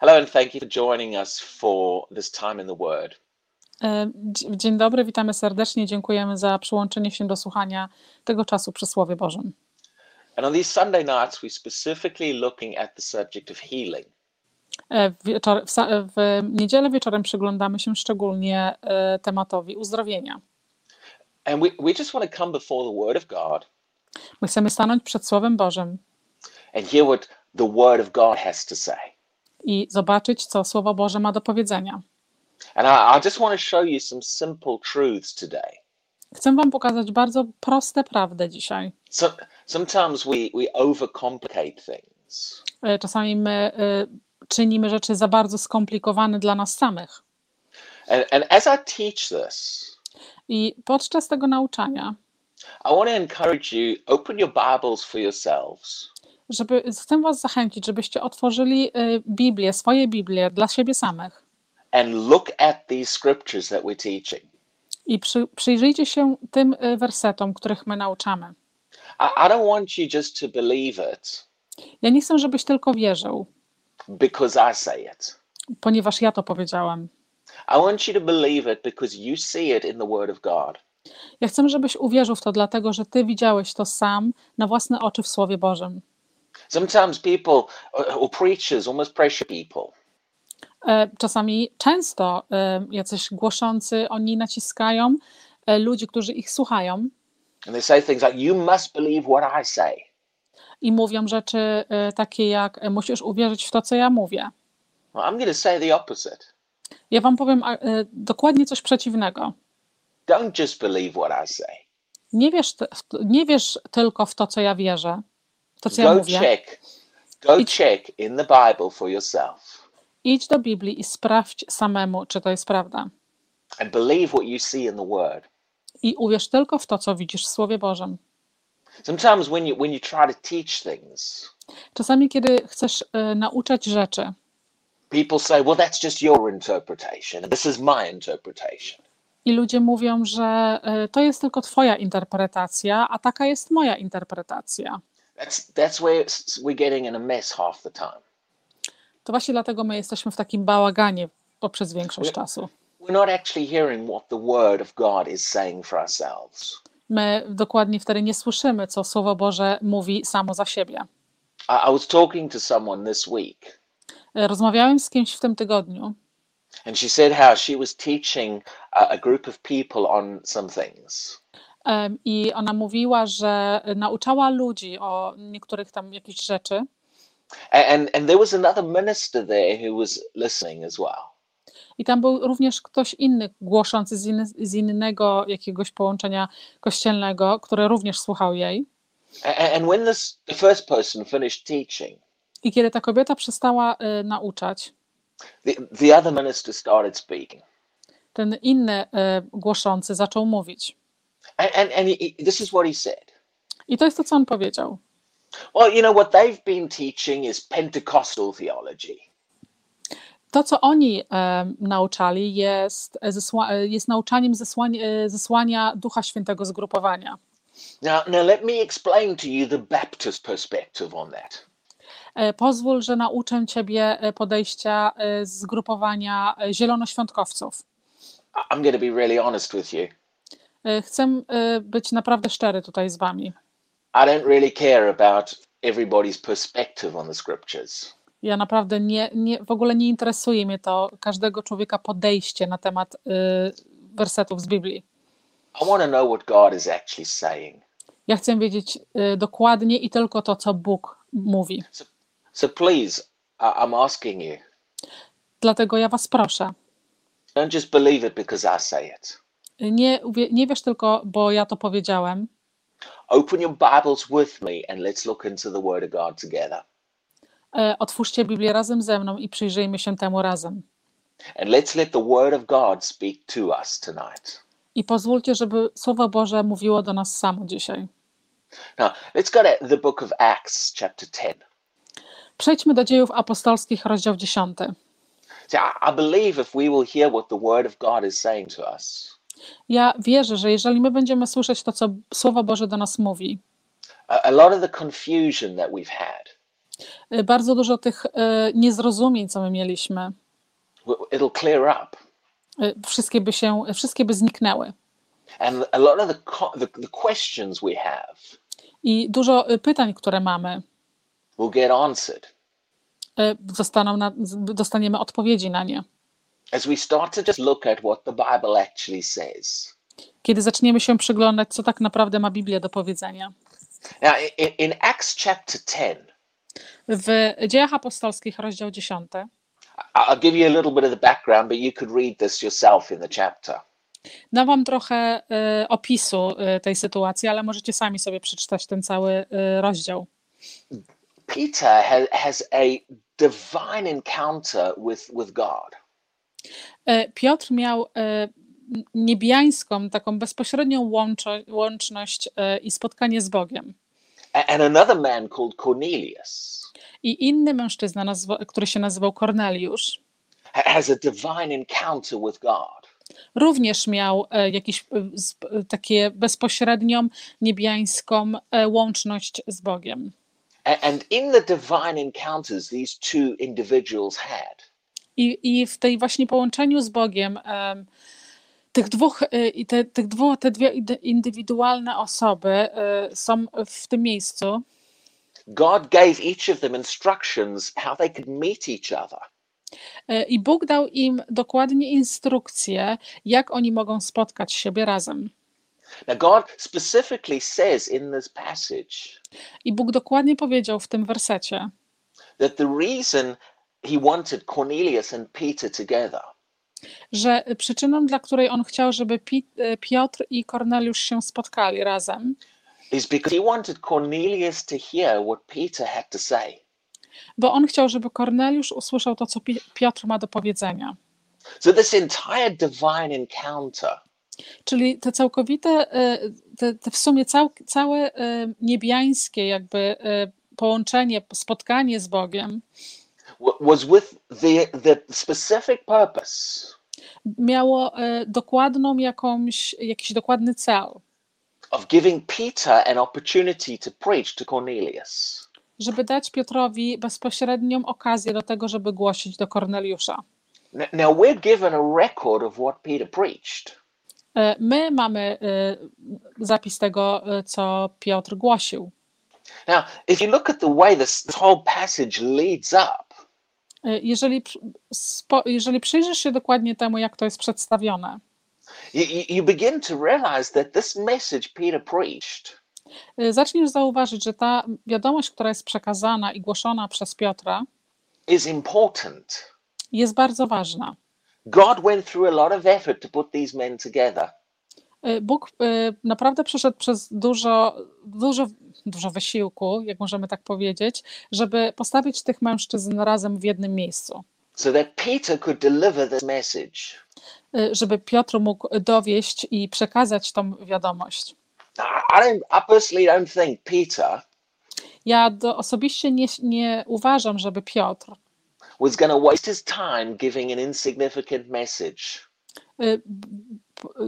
Hello, and thank you for joining us for this time in the Word. E, dzie- Dzień dobry, witamy serdecznie. Dziękujemy za przyłączenie się do słuchania tego czasu przy Słowie Bożym. And on these Sunday nights, we're specifically looking at the subject of healing. E, W, wieczor, w, w niedzielę wieczorem przyglądamy się szczególnie e, tematowi uzdrowienia. And we, we just want to come before the Word of God My chcemy stanąć przed Słowem Bożym and hear what the Word of God has to say. I zobaczyć, co Słowo Boże ma do powiedzenia. Chcę Wam pokazać bardzo proste prawdy dzisiaj. So, sometimes we, we overcomplicate things. E, Czasami my e, czynimy rzeczy za bardzo skomplikowane dla nas samych. And, and as I teach this, I podczas tego nauczania, I want to encourage you open your Bibles for yourselves żeby, chcę Was zachęcić, żebyście otworzyli e, Biblię, swoje Biblie dla siebie samych. and look at these scriptures that we're teaching. I przy, przyjrzyjcie się tym y, wersetom, których my nauczamy. I, I don't want you just to believe it Ja nie chcę, żebyś tylko wierzył, because I say it. ponieważ ja to powiedziałam. I want you to believe it because you see it in the Word of God. Ja chcę, żebyś uwierzył w to, dlatego że ty widziałeś to sam na własne oczy w Słowie Bożym. Sometimes people or, or preachers almost pressure people. E, Czasami, często e, jacyś głoszący, oni naciskają e, ludzi, którzy ich słuchają And they say things like, You must believe what I say. i mówią rzeczy takie jak musisz uwierzyć w to, co ja mówię. Well, I'm going to say the opposite. Ja wam powiem dokładnie coś przeciwnego. Don't just believe what I say. Nie wierz, nie wierz tylko w to, co ja wierzę, to, co ja Go mówię. check. Go Idź- check in the Bible for yourself Idź do Biblii i sprawdź samemu, czy to jest prawda. and believe what you see in the Word. I uwierz tylko w to, co widzisz w Słowie Bożym. Sometimes when you when you try to teach things, Czasami, kiedy chcesz e, nauczać rzeczy, people say, "Well, that's just your interpretation. This is my interpretation." i ludzie mówią, że e, to jest tylko Twoja interpretacja, a taka jest moja interpretacja. That's that's where we're getting in a mess half the time. To właśnie dlatego my jesteśmy w takim bałaganie poprzez większość czasu. We're not actually hearing what the Word of God is saying for ourselves. My dokładnie wtedy nie słyszymy, co Słowo Boże mówi samo za siebie. I, I was talking to someone this week, E, Rozmawiałem z kimś w tym tygodniu and she said how she was teaching a, a group of people on some things, i ona mówiła, że nauczała ludzi o niektórych tam jakichś rzeczy. And and there was another minister there who was listening as well. I tam był również ktoś inny głoszący z, inny, z innego jakiegoś połączenia kościelnego, który również słuchał jej. And when this the first person finished teaching, I kiedy ta kobieta przestała y, nauczać, the, the other minister started speaking. ten inny y, głoszący zaczął mówić. And, and, he, this is what he said. I to jest to, co on powiedział. Well, you know, what they've been teaching is Pentecostal theology. To, co oni e, nauczali, jest, zesła, e, jest nauczaniem zesłania, e, zesłania Ducha Świętego zgrupowania. Now, now let me explain to you the Baptist perspective on that. E, Pozwól, że nauczę Ciebie e, podejścia e, zgrupowania e, zielonoświątkowców. I'm going to be really honest with you. E, Chcę e, być naprawdę szczery tutaj z Wami. I don't really care about everybody's perspective on the scriptures. Ja naprawdę nie, nie, w ogóle nie interesuje mnie to każdego człowieka podejście na temat y, wersetów z Biblii. I want to know what God is actually saying. Ja chcę wiedzieć y, dokładnie i tylko to, co Bóg mówi. So please, I- I'm asking you, Dlatego ja Was proszę, don't just believe it because I say it. Nie, nie wiesz tylko, bo ja to powiedziałem. Open your Bibles with me and let's look into the Word of God together. E, Otwórzcie Biblię razem ze mną i przyjrzyjmy się temu razem. And let's let the Word of God speak to us tonight. I pozwólcie, żeby Słowo Boże mówiło do nas samo dzisiaj. Now, let's go to the book of Acts, chapter 10. Przejdźmy do dziejów apostolskich, rozdział 10. See, I, I believe if we will hear what the Word of God is saying to us, Ja wierzę, że jeżeli my będziemy słyszeć to, co Słowo Boże do nas mówi, a, lot of the confusion that we've had, y, bardzo dużo tych y, niezrozumień, co my mieliśmy, it'll clear up. y, wszystkie by się, wszystkie by zniknęły. And a lot of the, the, the questions we have I dużo pytań, które mamy, will get answered zostaną na, dostaniemy odpowiedzi na nie. As we start to just look at what the Bible actually says. Kiedy zaczniemy się przyglądać, co tak naprawdę ma Biblia do powiedzenia. Now, in, in Acts chapter 10, W Dziejach Apostolskich, rozdział 10, I- I'll give you a little bit of the background, but you could read this yourself in the chapter. dam wam trochę y, opisu y, tej sytuacji, ale możecie sami sobie przeczytać ten cały y, rozdział. Peter ha, has a divine encounter with, with God. E, Piotr miał e, niebiańską, taką bezpośrednią łączność e, i spotkanie z Bogiem. And another man called Cornelius I inny mężczyzna, który się nazywał Korneliusz, ha- has a divine encounter with God. również miał jakieś takie bezpośrednią niebiańską łączność z Bogiem. And in the divine encounters these two individuals had, I, i w tej właśnie połączeniu z Bogiem em, tych dwóch, e, i te, tych dwu, te dwie indywidualne osoby e, są w tym miejscu. God gave each of them instructions how they could meet each other. E, I Bóg dał im dokładnie instrukcje, jak oni mogą spotkać siebie razem. Now, God specifically says in this passage I Bóg dokładnie powiedział w tym wersecie, that the reason he wanted Cornelius and Peter together że przyczyną, dla której on chciał, żeby e, Piotr i Korneliusz się spotkali razem, is because he wanted Cornelius to hear what Peter had to say. bo on chciał, żeby Korneliusz usłyszał to, co Pi- Piotr ma do powiedzenia. So, this entire divine encounter Czyli te całkowite, e, te, te w sumie cał, całe e, niebiańskie jakby połączenie, spotkanie z Bogiem was with the, the specific purpose miało e, dokładną jakąś, jakiś dokładny cel. of giving Peter an opportunity to preach to Cornelius. żeby dać Piotrowi bezpośrednią okazję do tego, żeby głosić do Korneliusza. N- Now, we're given a record of what Peter preached. E, My mamy e, zapis tego, co Piotr głosił. Now, if you look at the way this, this whole passage leads up, Jeżeli, pr- spo, jeżeli przyjrzysz się dokładnie temu, jak to jest przedstawione, you, you, you begin to realize that this message Peter preached e, zaczniesz zauważyć, że ta wiadomość, która jest przekazana i głoszona przez Piotra, is important. jest bardzo ważna. God went through a lot of effort to put these men together. E, Bóg e, naprawdę przeszedł przez dużo, dużo, dużo wysiłku, jak możemy tak powiedzieć, żeby postawić tych mężczyzn razem w jednym miejscu. so that Peter could deliver this message. y, żeby Piotr mógł dowieść i przekazać tą wiadomość. I don't. I personally don't think Peter Ja do, osobiście nie, nie uważam, żeby Piotr was going to waste his time giving an insignificant message.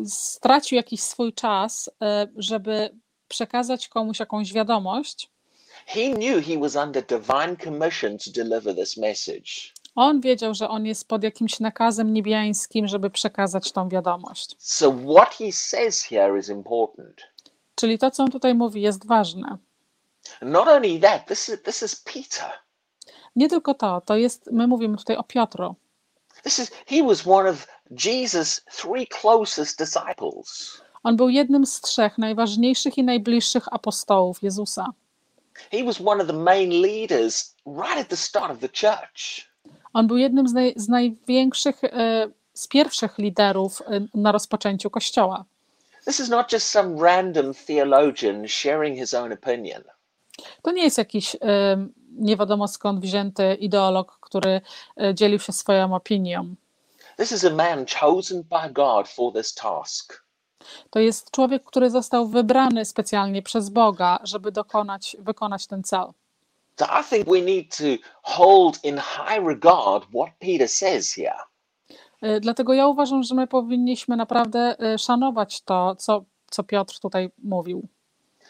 Stracił jakiś swój czas, y, żeby przekazać komuś jakąś wiadomość. He knew he was under divine commission to deliver this message. On wiedział, że on jest pod jakimś nakazem niebiańskim, żeby przekazać tą wiadomość. So what he says here is important. Czyli to, co on tutaj mówi, jest ważne. Not only that, this is this is Peter. Nie tylko to, to jest, my mówimy tutaj o Piotru. This is he was one of Jesus' three closest disciples. On był jednym z trzech najważniejszych i najbliższych apostołów Jezusa. He was one of the main leaders right at the start of the church. On był jednym z, naj, z największych, e, z pierwszych liderów e, na rozpoczęciu Kościoła. This is not just some random theologian sharing his own opinion. To nie jest jakiś nie wiadomo skąd wzięty ideolog, który e, dzielił się swoją opinią. This is a man chosen by God for this task. To jest człowiek, który został wybrany specjalnie przez Boga, żeby dokonać, wykonać ten cel. So I think we need to hold in high regard what Peter says here. E, Dlatego ja uważam, że my powinniśmy naprawdę e, szanować to, co, co Piotr tutaj mówił. There's no modern theologian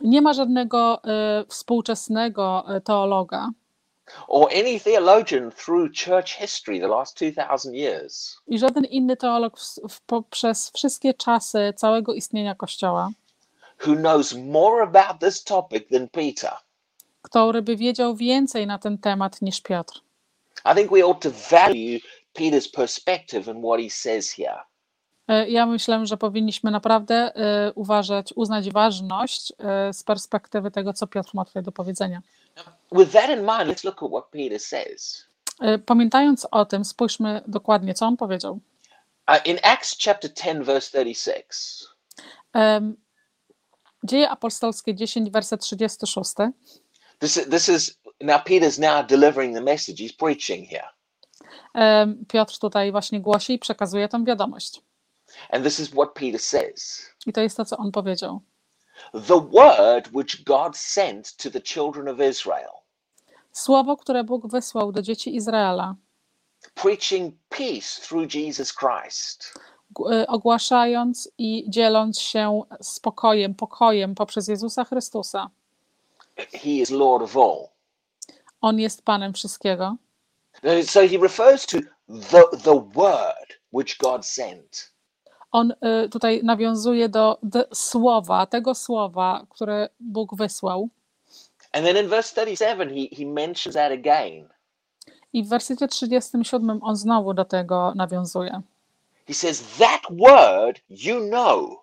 Nie ma żadnego e, współczesnego e, teologa or any theologian through church history the last 2000 years i żaden inny teolog w, w, poprzez wszystkie czasy całego istnienia Kościoła, who knows more about this topic than Peter. który by wiedział więcej na ten temat niż Piotr. I think we ought to value Peter's perspective and what he says here. E, Ja myślę, że powinniśmy naprawdę e, uważać, uznać ważność e, z perspektywy tego, co Piotr ma tutaj do powiedzenia. With that in mind, let's look at what Peter says. Pamiętając o tym, spójrzmy dokładnie, co on powiedział. Uh, in Acts chapter 10, verse 36, Em, Dzieje apostolskie 10, werset 36. this, is- this is now Peter's now delivering the message. He's preaching here. Piotr tutaj właśnie głosi i przekazuje tę wiadomość. And this is what Peter says I to jest to, co on powiedział. The word which God sent to the children of Israel, Słowo, które Bóg wysłał do dzieci Izraela, preaching peace through Jesus Christ. e, ogłaszając i dzieląc się spokojem, pokojem poprzez Jezusa Chrystusa. He is Lord of all. On jest Panem wszystkiego. No, So he refers to the, the word which God sent. On y, tutaj nawiązuje do, do słowa, tego słowa, które Bóg wysłał. And then in verse 37, he, he mentions that again. I w wersecie 37 on znowu do tego nawiązuje. He says, That word you know.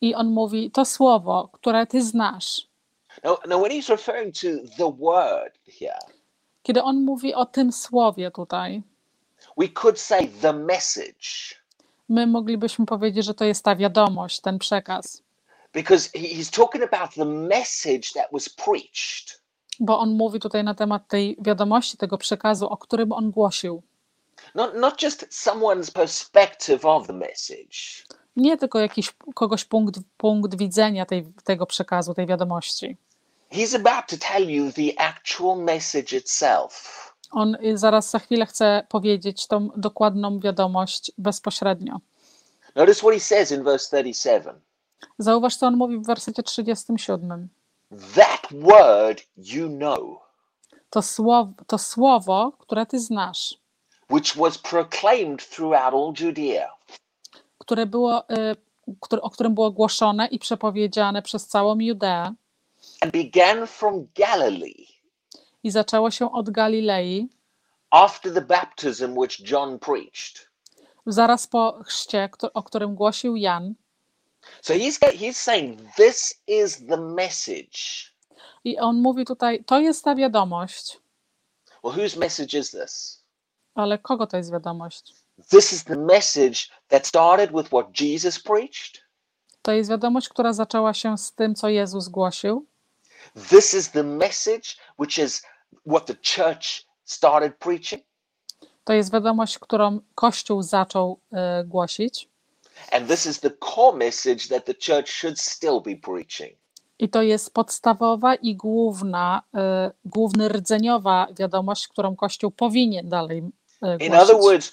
I on mówi, to słowo, które ty znasz. Now, now when he's referring to the word here, Kiedy on mówi o tym słowie tutaj, we could say the message my moglibyśmy powiedzieć, że to jest ta wiadomość, ten przekaz. because he- he's talking about the message that was preached. Bo on mówi tutaj na temat tej wiadomości, tego przekazu, o którym on głosił. Not, not just someone's perspective of the message, Nie tylko jakiś kogoś punkt, punkt widzenia tej, tego przekazu, tej wiadomości. he's about to tell you the actual message itself. On y, zaraz za chwilę chce powiedzieć tą dokładną wiadomość bezpośrednio. Notice what he says in verse 37 Zauważ, co on mówi w wersecie 37. That word you know, To słowo, to słowo, które ty znasz, which was proclaimed throughout all Judea które było, y, o którym było głoszone i przepowiedziane przez całą Judeę and began from Galilee i zaczęło się od Galilei, after the baptism which John preached. zaraz po chrzcie, o którym głosił Jan. So he's, he's saying this is the message. I on mówi tutaj, to jest ta wiadomość, Well, whose message is this? ale kogo to jest wiadomość? This is the message that started with what Jesus preached. To jest wiadomość, która zaczęła się z tym, co Jezus głosił. This is the message which is what the church started preaching. To jest wiadomość, którą Kościół zaczął y, głosić. And this is the core message that the church should still be preaching. I to jest podstawowa i główna, y, główny rdzeniowa wiadomość, którą Kościół powinien dalej y, In other głosić. words,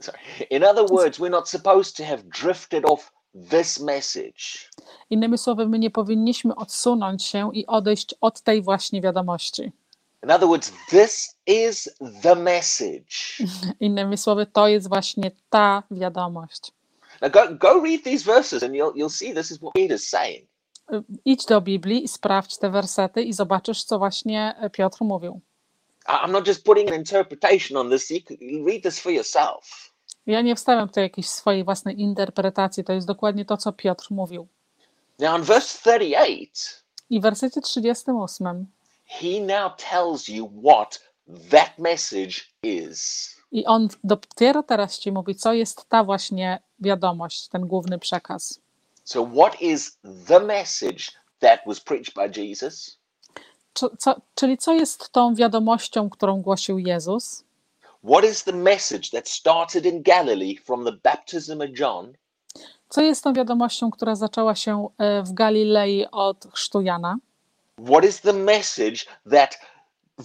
sorry, in other words, we're not supposed to have drifted off this message. Innymi słowy, my nie powinniśmy odsunąć się i odejść od tej właśnie wiadomości. In other words, this is the message. Innymi słowy, to jest właśnie ta wiadomość. Now go go read these verses and you'll you'll see this is what Peter's saying. Y, Idź do Biblii i sprawdź te wersety i zobaczysz, co właśnie y, Piotr mówił. I'm not just putting an interpretation on this. You can you read this for yourself. Ja nie wstawiam tutaj jakiejś swojej własnej interpretacji, to jest dokładnie to, co Piotr mówił. Now in verse 38, I w wersecie 38 he now tells you what that message is. I on dopiero teraz ci mówi, co jest ta właśnie wiadomość, ten główny przekaz. So what is the message that was preached by Jesus? Co, co, czyli co jest tą wiadomością, którą głosił Jezus? What is the message that started in Galilee from the baptism of John Co jest tą wiadomością, która zaczęła się e, w Galilei od chrztu Jana? what is the message that,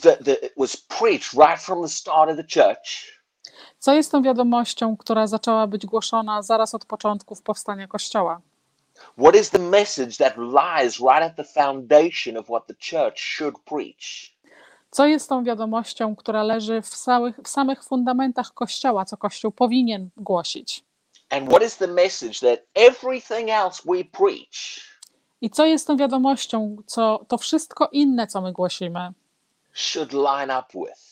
that, that was preached right from the start of the church Co jest tą wiadomością, która zaczęła być głoszona zaraz od początków powstania Kościoła? What is the message that lies right at the foundation of what the church should preach? Co jest tą wiadomością, która leży w, całych, w samych fundamentach Kościoła, co Kościół powinien głosić? I co jest tą wiadomością, co to wszystko inne, co my głosimy, should line up with?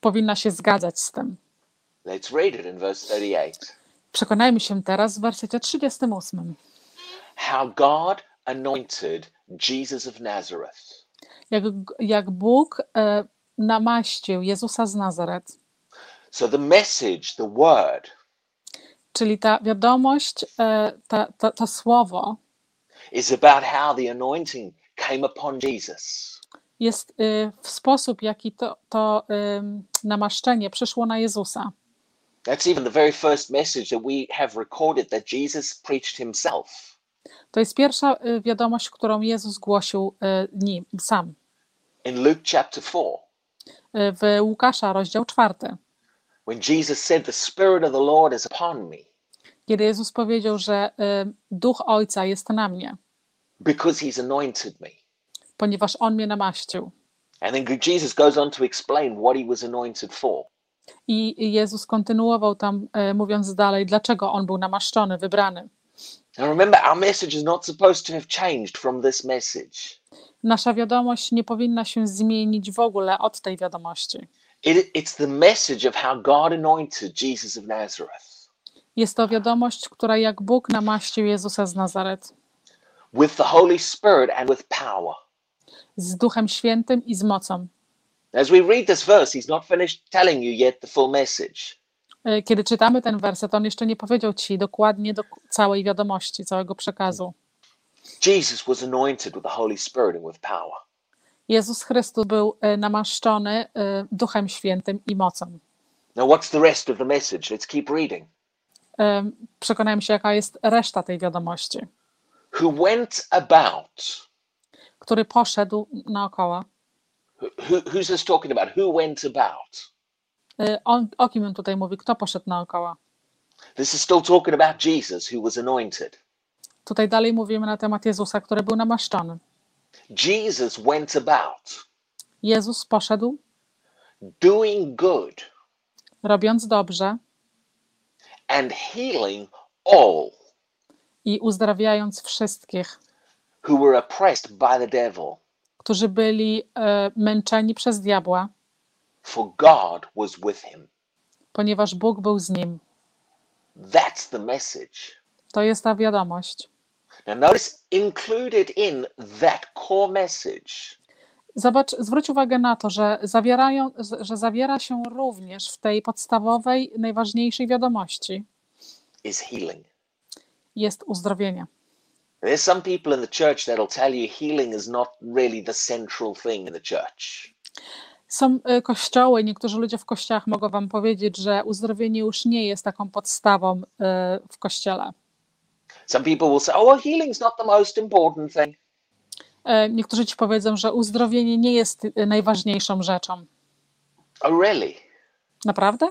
powinna się zgadzać z tym? Let's read it in verse 38. Przekonajmy się teraz w wersecie 38. How God anointed Jesus of Nazareth Jak, jak Bóg e, namaścił Jezusa z Nazaret, So the message, the word, czyli ta wiadomość, e, ta, ta, to słowo is about how the anointing came upon Jesus. jest y, w sposób, jaki to, to namaszczenie przyszło na Jezusa. That's even the very first message that we have recorded that Jesus preached himself. To jest pierwsza wiadomość, którą Jezus głosił nim, sam. In Luke chapter 4, Y, W Łukasza, rozdział czwarty, when Jesus said, The Spirit of the Lord is upon me, kiedy Jezus powiedział, że y, Duch Ojca jest na mnie, because he's anointed me. ponieważ On mnie namaścił. And then Jesus goes on to explain what he was anointed for. I i Jezus kontynuował tam, y, mówiąc dalej, dlaczego On był namaszczony, wybrany. Now remember, our message is not supposed to have changed from this message. Nasza wiadomość nie powinna się zmienić w ogóle od tej wiadomości. It, it's the message of how God anointed Jesus of Nazareth Jest to wiadomość, która jak Bóg namaścił Jezusa z Nazaret with the Holy Spirit and with power. z Duchem Świętym i z mocą. As we read this verse, he's not finished telling you yet the full message. E, Kiedy czytamy ten werset, on jeszcze nie powiedział ci dokładnie do całej wiadomości, całego przekazu. Jesus was anointed with the Holy Spirit and with power. Jezus Chrystus był e, namaszczony e, Duchem Świętym i mocą. Now, what's the rest of the message? Let's keep reading. E, Przekonajmy się, jaka jest reszta tej wiadomości. Who went about, Który poszedł naokoło. who, who's this talking about? Who went about? On, o kim on tutaj mówi? Kto poszedł naokoło? This is still talking about Jesus who was anointed. Tutaj dalej mówimy na temat Jezusa, który był namaszczony. Jesus went about Jezus poszedł, doing good robiąc dobrze and healing all i uzdrawiając wszystkich, who were oppressed by the devil, którzy byli e, męczeni przez diabła, for God was with him. ponieważ Bóg był z nim. That's the message. To jest ta wiadomość. Now, notice included in that core message Zobacz, zwróć uwagę na to, że, zawierają, że zawiera się również w tej podstawowej, najważniejszej wiadomości is healing. jest uzdrowienie. There's some people in the church that'll tell you healing is not really the central thing in the church. Są y, kościoły, niektórzy ludzie w kościołach mogą wam powiedzieć, że uzdrowienie już nie jest taką podstawą y, w kościele. Some people will say, oh, well, healing's not the most important thing. E, Niektórzy ci powiedzą, że uzdrowienie nie jest y, najważniejszą rzeczą. Oh, really? Naprawdę?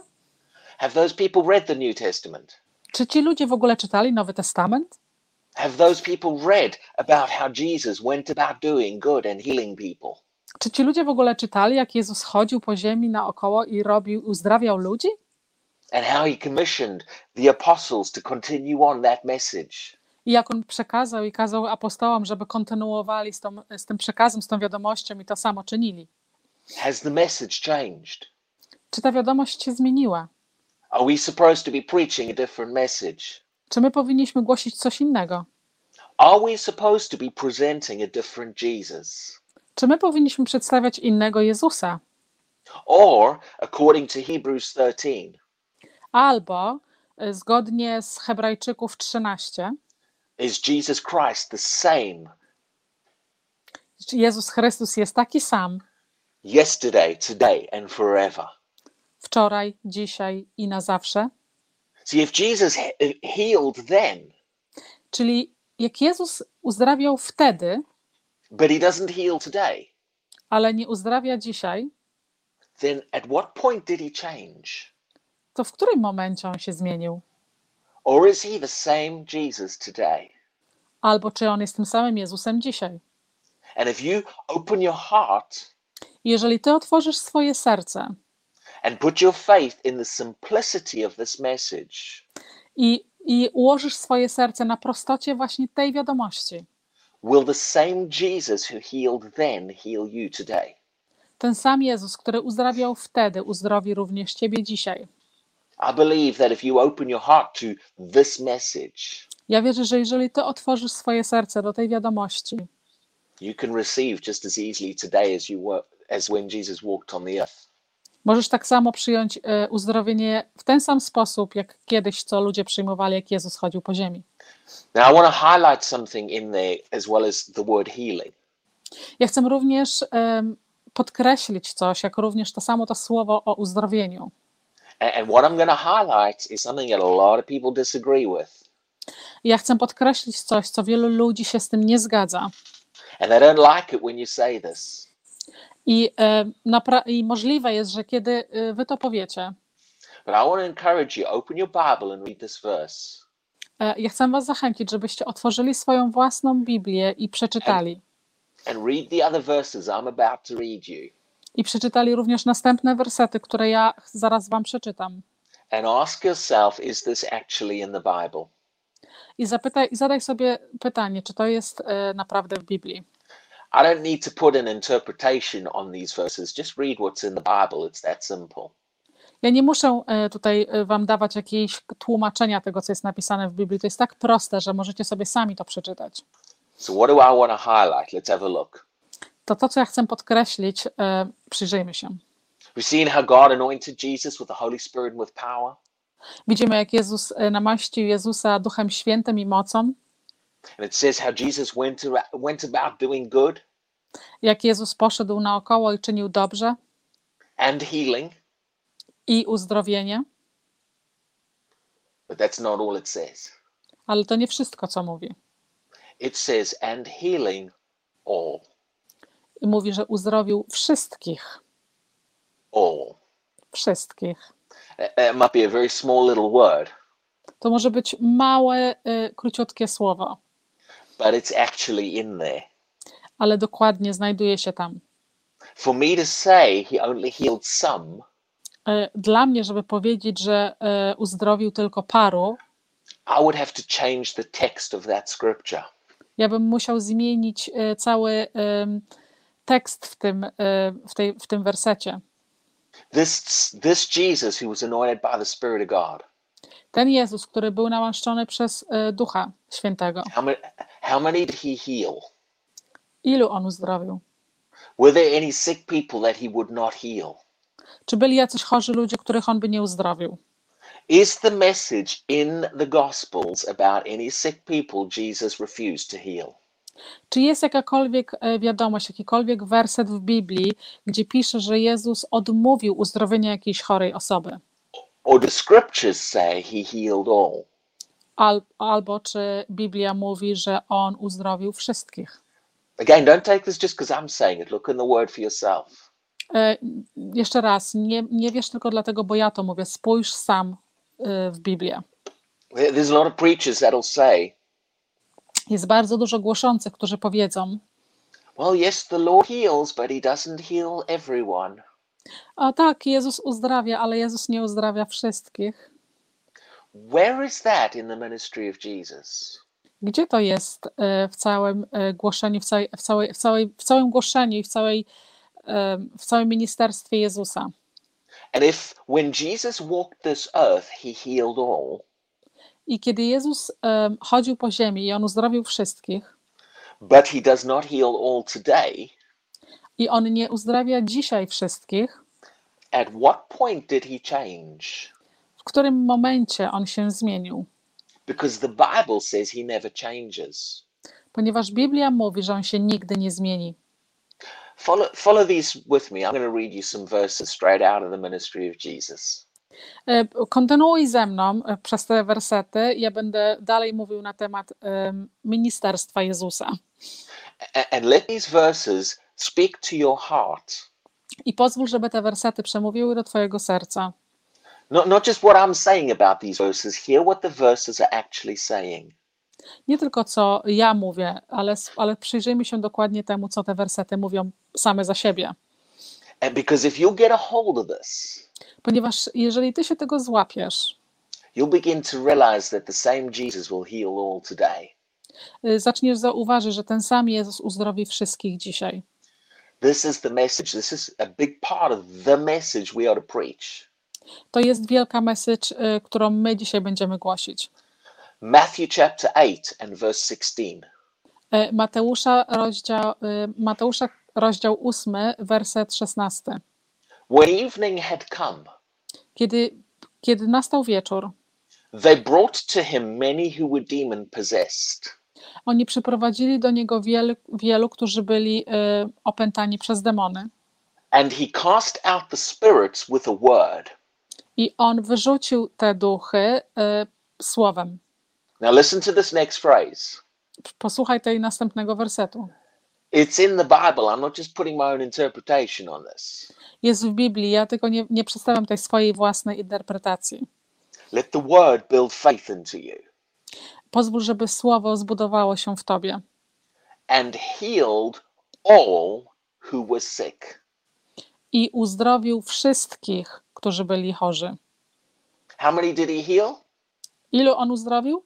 Have those people read the New Testament? Czy ci ludzie w ogóle czytali Nowy Testament? Have those people read about how Jesus went about doing good and healing people? Czy ci ludzie w ogóle czytali, jak Jezus chodził po ziemi naokoło i robił, uzdrawiał ludzi? And how he commissioned the apostles to continue on that message? I jak on przekazał i kazał apostołom, żeby kontynuowali z, tą, z tym przekazem, z tą wiadomością i to samo czynili. Has the message changed? Czy ta wiadomość się zmieniła? Are we supposed to be preaching a different message? Czy my powinniśmy głosić coś innego? Are we supposed to be presenting a different Jesus? Czy my powinniśmy przedstawiać innego Jezusa? Or, according to Hebrews 13, Albo y, zgodnie z Hebrajczyków 13, is Jesus Christ the same Jezus Chrystus jest taki sam yesterday, today, and forever? wczoraj, dzisiaj i na zawsze. See, if Jesus he- healed then, Czyli jak Jezus uzdrawiał wtedy, but he doesn't heal today, ale nie uzdrawia dzisiaj, then at what point did he change? To w którym momencie on się zmienił? Or is he the same Jesus today? albo czy on jest tym samym Jezusem dzisiaj. And if you open your heart Jeżeli ty otworzysz swoje serce and put your faith in the simplicity of this message, i, i ułożysz swoje serce na prostocie właśnie tej wiadomości, will the same Jesus who healed then heal you today? ten sam Jezus, który uzdrawiał wtedy, uzdrowi również ciebie dzisiaj. Ja wierzę, że jeżeli ty otworzysz swoje serce do tej wiadomości, you can receive just as easily today as you were as when Jesus walked on the earth. możesz tak samo przyjąć e, uzdrowienie w ten sam sposób, jak kiedyś, co ludzie przyjmowali, jak Jezus chodził po ziemi. Now I want to highlight something in there as well as the word healing. Ja chcę również em, podkreślić coś, jak również to samo to słowo o uzdrowieniu. And, and what I'm going to highlight is something that a lot of people disagree with. Ja chcę podkreślić coś, co wielu ludzi się z tym nie zgadza. And they don't like it when you say this. I, e, napra- I możliwe jest, że kiedy e, wy to powiecie, But I want to encourage you open your Bible and read this verse. e, ja chcę was zachęcić, żebyście otworzyli swoją własną Biblię i przeczytali. and read the other verses I'm about to read you I przeczytali również następne wersety, które ja zaraz wam przeczytam. and ask yourself is this actually in the Bible? I, zapytaj, i zadaj sobie pytanie, czy to jest e, naprawdę w Biblii. I don't need to put an interpretation on these verses. Just read what's in the Bible. It's that simple. Ja nie muszę e, tutaj e, wam dawać jakiejś tłumaczenia tego, co jest napisane w Biblii. To jest tak proste, że możecie sobie sami to przeczytać. So, what do I want to highlight? Let's have a look. To to, co ja chcę podkreślić, e, przyjrzyjmy się. We've seen how God anointed Jesus with the Holy Spirit and with power. Widzimy, jak Jezus e, namaścił Jezusa Duchem Świętym i mocą, And it says how Jesus went, to, went about doing good jak Jezus poszedł naokoło i czynił dobrze and healing. i uzdrowienie, But that's not all it says. ale to nie wszystko, co mówi. It says, and healing all. I mówi, że uzdrowił wszystkich, All. wszystkich. It it might be a very small little word, To może być małe, y, króciutkie słowo, but it's actually in there. ale dokładnie znajduje się tam. For me to say he only healed some Dla mnie, żeby powiedzieć, że uzdrowił tylko paru, I would have to change the text of that scripture. ja bym musiał zmienić cały tekst w tym, y, w tej, w tym wersecie. This this Jesus who was anointed by the Spirit of God. Ten Jezus, który był namaszczony przez y, Ducha Świętego, How many how many did he heal? ilu on uzdrowił? Were there any sick people that he would not heal? Czy byli jacyś chorzy ludzie, których on by nie uzdrowił? Is the message in the Gospels about any sick people Jesus refused to heal? Czy jest jakakolwiek e, wiadomość, jakikolwiek werset w Biblii, gdzie pisze, że Jezus odmówił uzdrowienia jakiejś chorej osoby? Or scriptures say he healed all? Al, albo czy Biblia mówi, że on uzdrowił wszystkich? Again, don't take this just because I'm saying it. Look in the word for yourself. E, Jeszcze raz, nie, nie wiesz tylko dlatego, bo ja to mówię. Spójrz sam e, w Biblię. There- There's a lot of preachers that'll say, Jest bardzo dużo głoszących, którzy powiedzą: well, yes, the Lord heals, but he doesn't heal everyone. A tak, Jezus uzdrawia, ale Jezus nie uzdrawia wszystkich. Where is that in the ministry of Jesus? Gdzie to jest e, w całym e, głoszeniu, w, całej, w, całej, w, całej, w całym głoszeniu i w, całej, e, w całym ministerstwie Jezusa? And if when Jesus walked this earth, he healed all, I kiedy Jezus em, chodził po ziemi i on uzdrowił wszystkich, but he does not heal all today, i on nie uzdrawia dzisiaj wszystkich, at what point did he change? w którym momencie on się zmienił? Because the Bible says he never changes. Ponieważ Biblia mówi, że on się nigdy nie zmieni. Follow, follow these with me. I'm going to read you some verses straight out of the ministry of Jesus. E, Kontynuuj ze mną e, przez te wersety. Ja będę dalej mówił na temat em, ministerstwa Jezusa. And let these verses speak to your heart. I pozwól, żeby te wersety przemówiły do Twojego serca. Not, not just what I'm saying about these verses, what the verses are actually saying. Nie tylko co ja mówię, ale, ale przyjrzyjmy się dokładnie temu, co te wersety mówią same za siebie. And because if you get a hold of this, Ponieważ jeżeli ty się tego złapiesz, you'll begin to realize that the same Jesus will heal all today. y, zaczniesz zauważyć, że ten sam Jezus uzdrowi wszystkich dzisiaj. This is the message. This is a big part of the message we are to preach. To jest wielka message, y, którą my dzisiaj będziemy głosić. Matthew chapter 8 and verse 16. Y, Mateusza rozdział, Mateusza rozdział 8, werset 16. When evening had come, Kiedy, kiedy nastał wieczór, they brought to him many who were demon possessed, oni przyprowadzili do niego wielu, wielu którzy byli y, opętani przez demony. and he cast out the spirits with a word. I on wyrzucił te duchy y, słowem. Now, listen to this next phrase. Posłuchaj tej następnego wersetu. It's in the Bible. I'm not just putting my own interpretation on this. Jest w Biblii, ja tylko nie, nie przedstawiam tej swojej własnej interpretacji. Let the word build faith into you Pozwól, żeby słowo zbudowało się w tobie and healed all who were sick. i uzdrowił wszystkich, którzy byli chorzy. How many did he heal? Ilu on uzdrowił?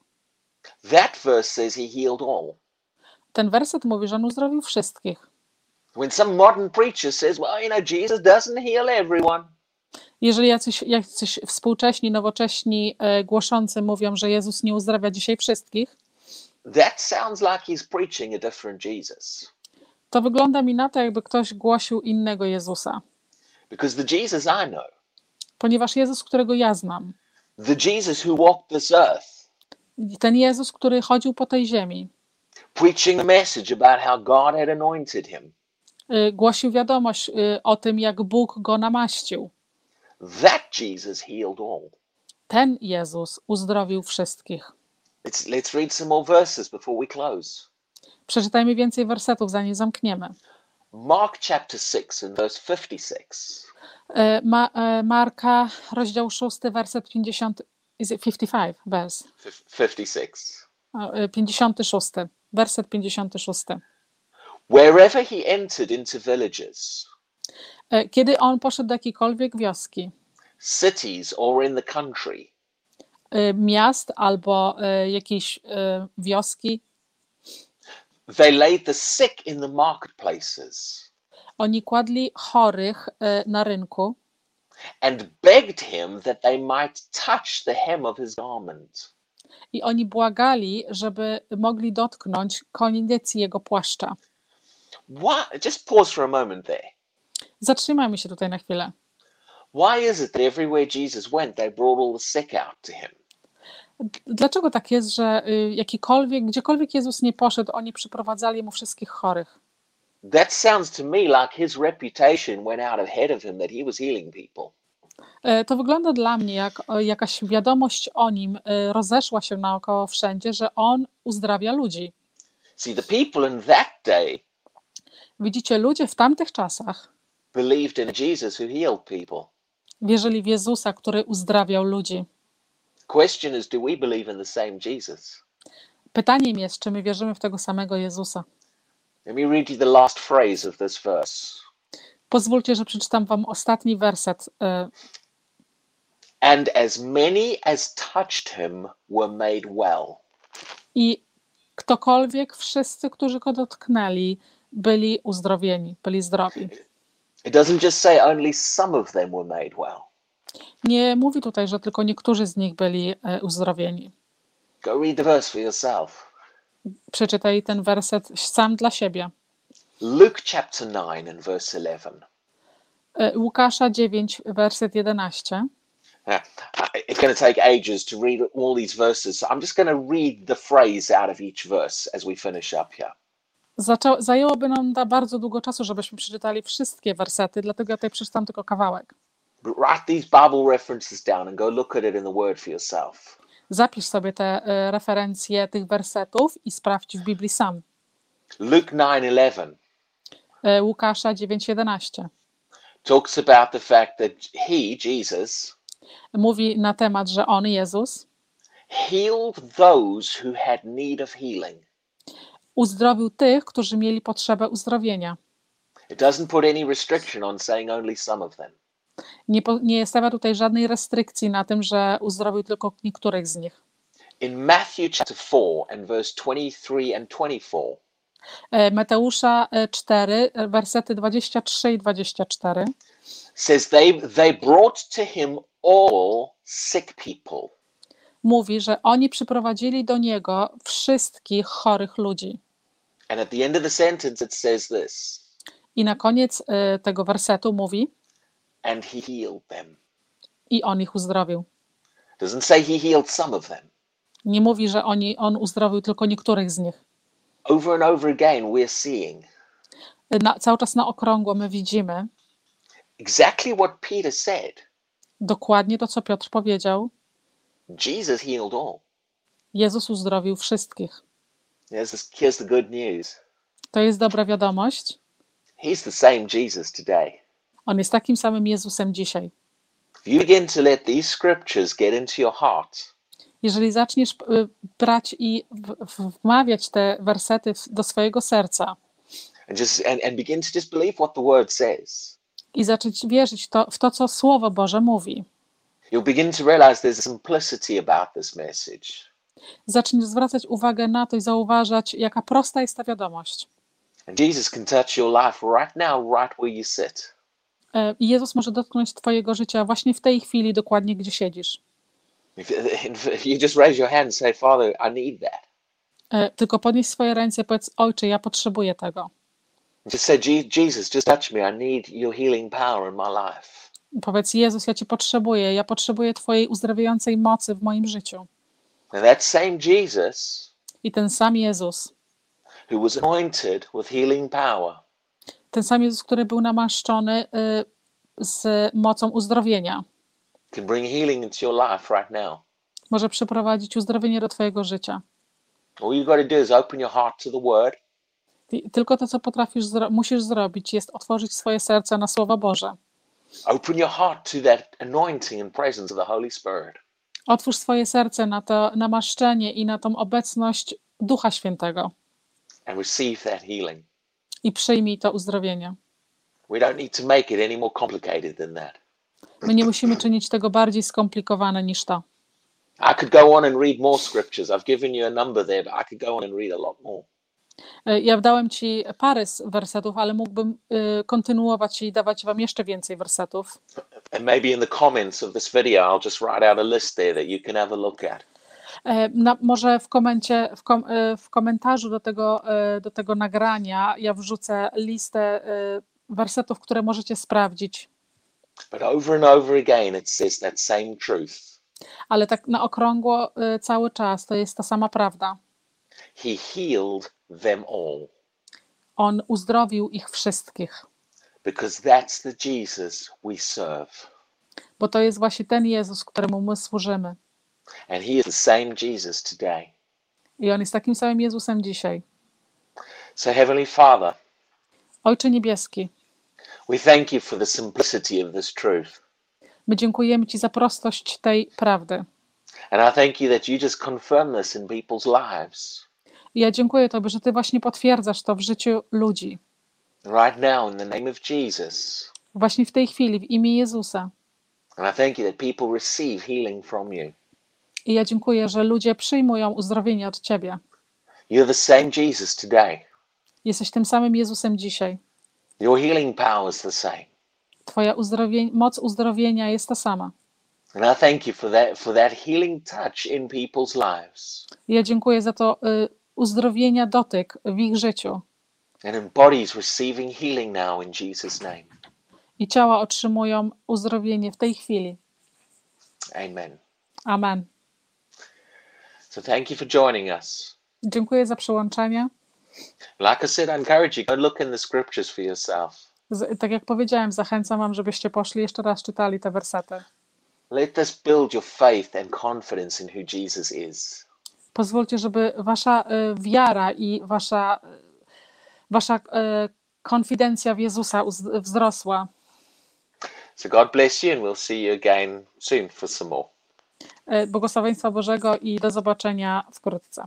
That verse says he healed all. Ten werset mówi, że on uzdrowił wszystkich. When some modern preacher says, well, you know, Jesus doesn't heal everyone, Jeżeli jacyś, jacyś współcześni, nowocześni e, głoszący mówią, że Jezus nie uzdrawia dzisiaj wszystkich, that sounds like he's preaching a different Jesus. to wygląda mi na to, jakby ktoś głosił innego Jezusa. Because the Jesus I know, Ponieważ Jezus, którego ja znam, the Jesus who walked this earth, ten Jezus, który chodził po tej ziemi, preaching a message about how God had anointed him, y, głosił wiadomość y, o tym, jak Bóg go namaścił. that Jesus healed all. Ten Jezus uzdrowił wszystkich. Let's, let's read some more verses before we close. Przeczytajmy więcej wersetów, zanim zamkniemy. Mark chapter 6 and verse 56. E, Ma, Marka, rozdział 6, werset 50, is it 55, wers, Fif- 56. e, 56, werset 56. Wherever he entered into villages, E, Kiedy on poszedł do jakiejkolwiek wioski, cities, or in the country, e, miast albo e, jakiejś wioski, they laid the sick in the marketplaces oni kładli chorych na rynku and begged him that they might touch the hem of his garment. I oni błagali, żeby mogli dotknąć koniec jego płaszcza. Why? Just pause for a moment there. Zatrzymajmy się tutaj na chwilę. Why is it that everywhere Jesus went, they brought all the sick out to him? Dlaczego tak jest, że y, jakikolwiek, gdziekolwiek Jezus nie poszedł, oni przyprowadzali mu wszystkich chorych? That sounds to me like his reputation went out ahead of him that he was healing people. E, To wygląda dla mnie jak o, jakaś wiadomość o nim e, rozeszła się naokoło wszędzie, że on uzdrawia ludzi. See, the people in that day Widzicie, ludzie w tamtych czasach believed in Jesus who healed people. wierzyli w Jezusa, który uzdrawiał ludzi. Question is, do we believe in the same Jesus? Pytaniem jest, czy my wierzymy w tego samego Jezusa. Let me read you the last phrase of this verse. Pozwólcie, że przeczytam wam ostatni werset. e, And as many as touched him were made well. I ktokolwiek, wszyscy, którzy go dotknęli, byli uzdrowieni, byli zdrowi. It doesn't just say only some of them were made well. Nie mówi tutaj, że tylko niektórzy z nich byli e, uzdrowieni. Go read the verse for yourself. Przeczytaj ten werset sam dla siebie. Luke chapter 9 and verse 11. E, Łukasza 9, werset 11. Now, I- it's going to take ages to read all these verses, so I'm just going to read the phrase out of each verse as we finish up here. Zaczą, zajęłoby nam da bardzo długo czasu, żebyśmy przeczytali wszystkie wersety, dlatego ja tutaj przeczytam tylko kawałek. But write these Bible references down and go look at it in the Word for yourself. Zapisz sobie te e, referencje tych wersetów i sprawdź w Biblii sam. Luke 9:11 E, Łukasza 9, 11. talks about the fact that he, Jesus, Mówi na temat, że on, Jezus, healed those who had need of healing. Uzdrowił tych, którzy mieli potrzebę uzdrowienia. It doesn't put any restriction on saying only some of them. Nie, po- nie stawia tutaj żadnej restrykcji na tym, że uzdrowił tylko niektórych z nich. In Matthew chapter 4 and verse 23 and 24, E, Mateusza e, 4, e, wersety 23 i 24. says they they brought to him all sick people Mówi, że oni przyprowadzili do niego wszystkich chorych ludzi. and at the end of the sentence it says this I na koniec e, tego wersetu mówi, and he healed them i on ich uzdrowił. doesn't say he healed some of them Nie mówi, że oni, on uzdrowił tylko niektórych z nich. Over and over again we're seeing Na, cały czas na okrągło my widzimy exactly what peter said dokładnie to, co Piotr powiedział. jesus healed all Jezus uzdrowił wszystkich. here's, here's the good news To jest dobra wiadomość. he's the same jesus today On jest takim samym Jezusem dzisiaj. if you begin to let these scriptures get into your heart Jeżeli zaczniesz y, brać i w- w- wmawiać te wersety do swojego serca. And just and, and begin to just believe what the word says. I zacząć wierzyć to, w to, co Słowo Boże mówi, you'll begin to realize there's simplicity about this message. Zaczniesz zwracać uwagę na to i zauważać, jaka prosta jest ta wiadomość. and jesus can touch your life right now right where you sit. E, I Jezus może dotknąć Twojego życia właśnie w tej chwili, dokładnie gdzie siedzisz. You just raise your hand and say father i need that. E, Tylko podnieś swoje ręce i powiedz: Ojcze, ja potrzebuję tego. just say "Je- jesus just touch me. I need your healing power in my life. Powiedz: Jezus, ja Cię potrzebuję, ja potrzebuję Twojej uzdrawiającej mocy w moim życiu. and that same jesus I ten sam Jezus, who was anointed with healing power. Ten sam Jezus, który był namaszczony y, z mocą uzdrowienia, can bring healing into your life right now może przyprowadzić uzdrowienie do Twojego życia. all you've got to do is open your heart to the word Ty- Tylko to, co potrafisz, musisz zrobić, jest otworzyć swoje serce na Słowo Boże. open your heart to that anointing and presence of the holy spirit Otwórz swoje serce na to namaszczenie i na tą obecność Ducha Świętego and receive that healing i przyjmij to uzdrowienie. we don't need to make it any more complicated than that My nie musimy czynić tego bardziej skomplikowane niż to. I could go on and read more scriptures. I've given you a number there, but I could go on and read a lot more. E, Ja dałem Ci parę z wersetów, ale mógłbym y, kontynuować i dawać Wam jeszcze więcej wersetów. And maybe in the comments of this video, I'll just write out a list there that you can have a look at. E, Na, może w, komencie, w, kom, e, w komentarzu do tego, e, do tego nagrania ja wrzucę listę e, wersetów, które możecie sprawdzić, But over and over again, it says that same truth. ale tak na okrągło e, cały czas to jest ta sama prawda. He healed them all On uzdrowił ich wszystkich, because that's the Jesus we serve. bo to jest właśnie ten Jezus, któremu my służymy. And he is the same Jesus today. I on jest takim samym Jezusem dzisiaj. So, Heavenly Father, Ojcze Niebieski, we thank you for the simplicity of this truth. my dziękujemy Ci za prostość tej prawdy. And I thank you that you just confirm this in people's lives. I ja dziękuję Tobie, że Ty właśnie potwierdzasz to w życiu ludzi. Right now, in the name of Jesus. Właśnie w tej chwili, w imię Jezusa. And I thank you that people receive healing from you. I ja dziękuję, że ludzie przyjmują uzdrowienie od Ciebie. You're the same Jesus today. Jesteś tym samym Jezusem dzisiaj. Your healing power is the same. Twoja uzdrowień, moc uzdrowienia jest ta sama. And I thank you for that for that healing touch in people's lives. Ja dziękuję za to y, uzdrowienia, dotyk w ich życiu. And in bodies receiving healing now in Jesus' name. I ciała otrzymują uzdrowienie w tej chwili. Amen. Amen. So thank you for joining us. Dziękuję za przyłączenie. Like I said, I encourage you, go look in the scriptures for yourself. Z, tak jak powiedziałem, zachęcam Wam, żebyście poszli jeszcze raz czytali te wersety. Let this build your faith and confidence in who Jesus is. Pozwólcie, żeby Wasza y, wiara i Wasza, y, wasza y, konfidencja w Jezusa wzrosła. So God bless you, and we'll see you again soon for some more. Błogosławieństwa Bożego i do zobaczenia wkrótce.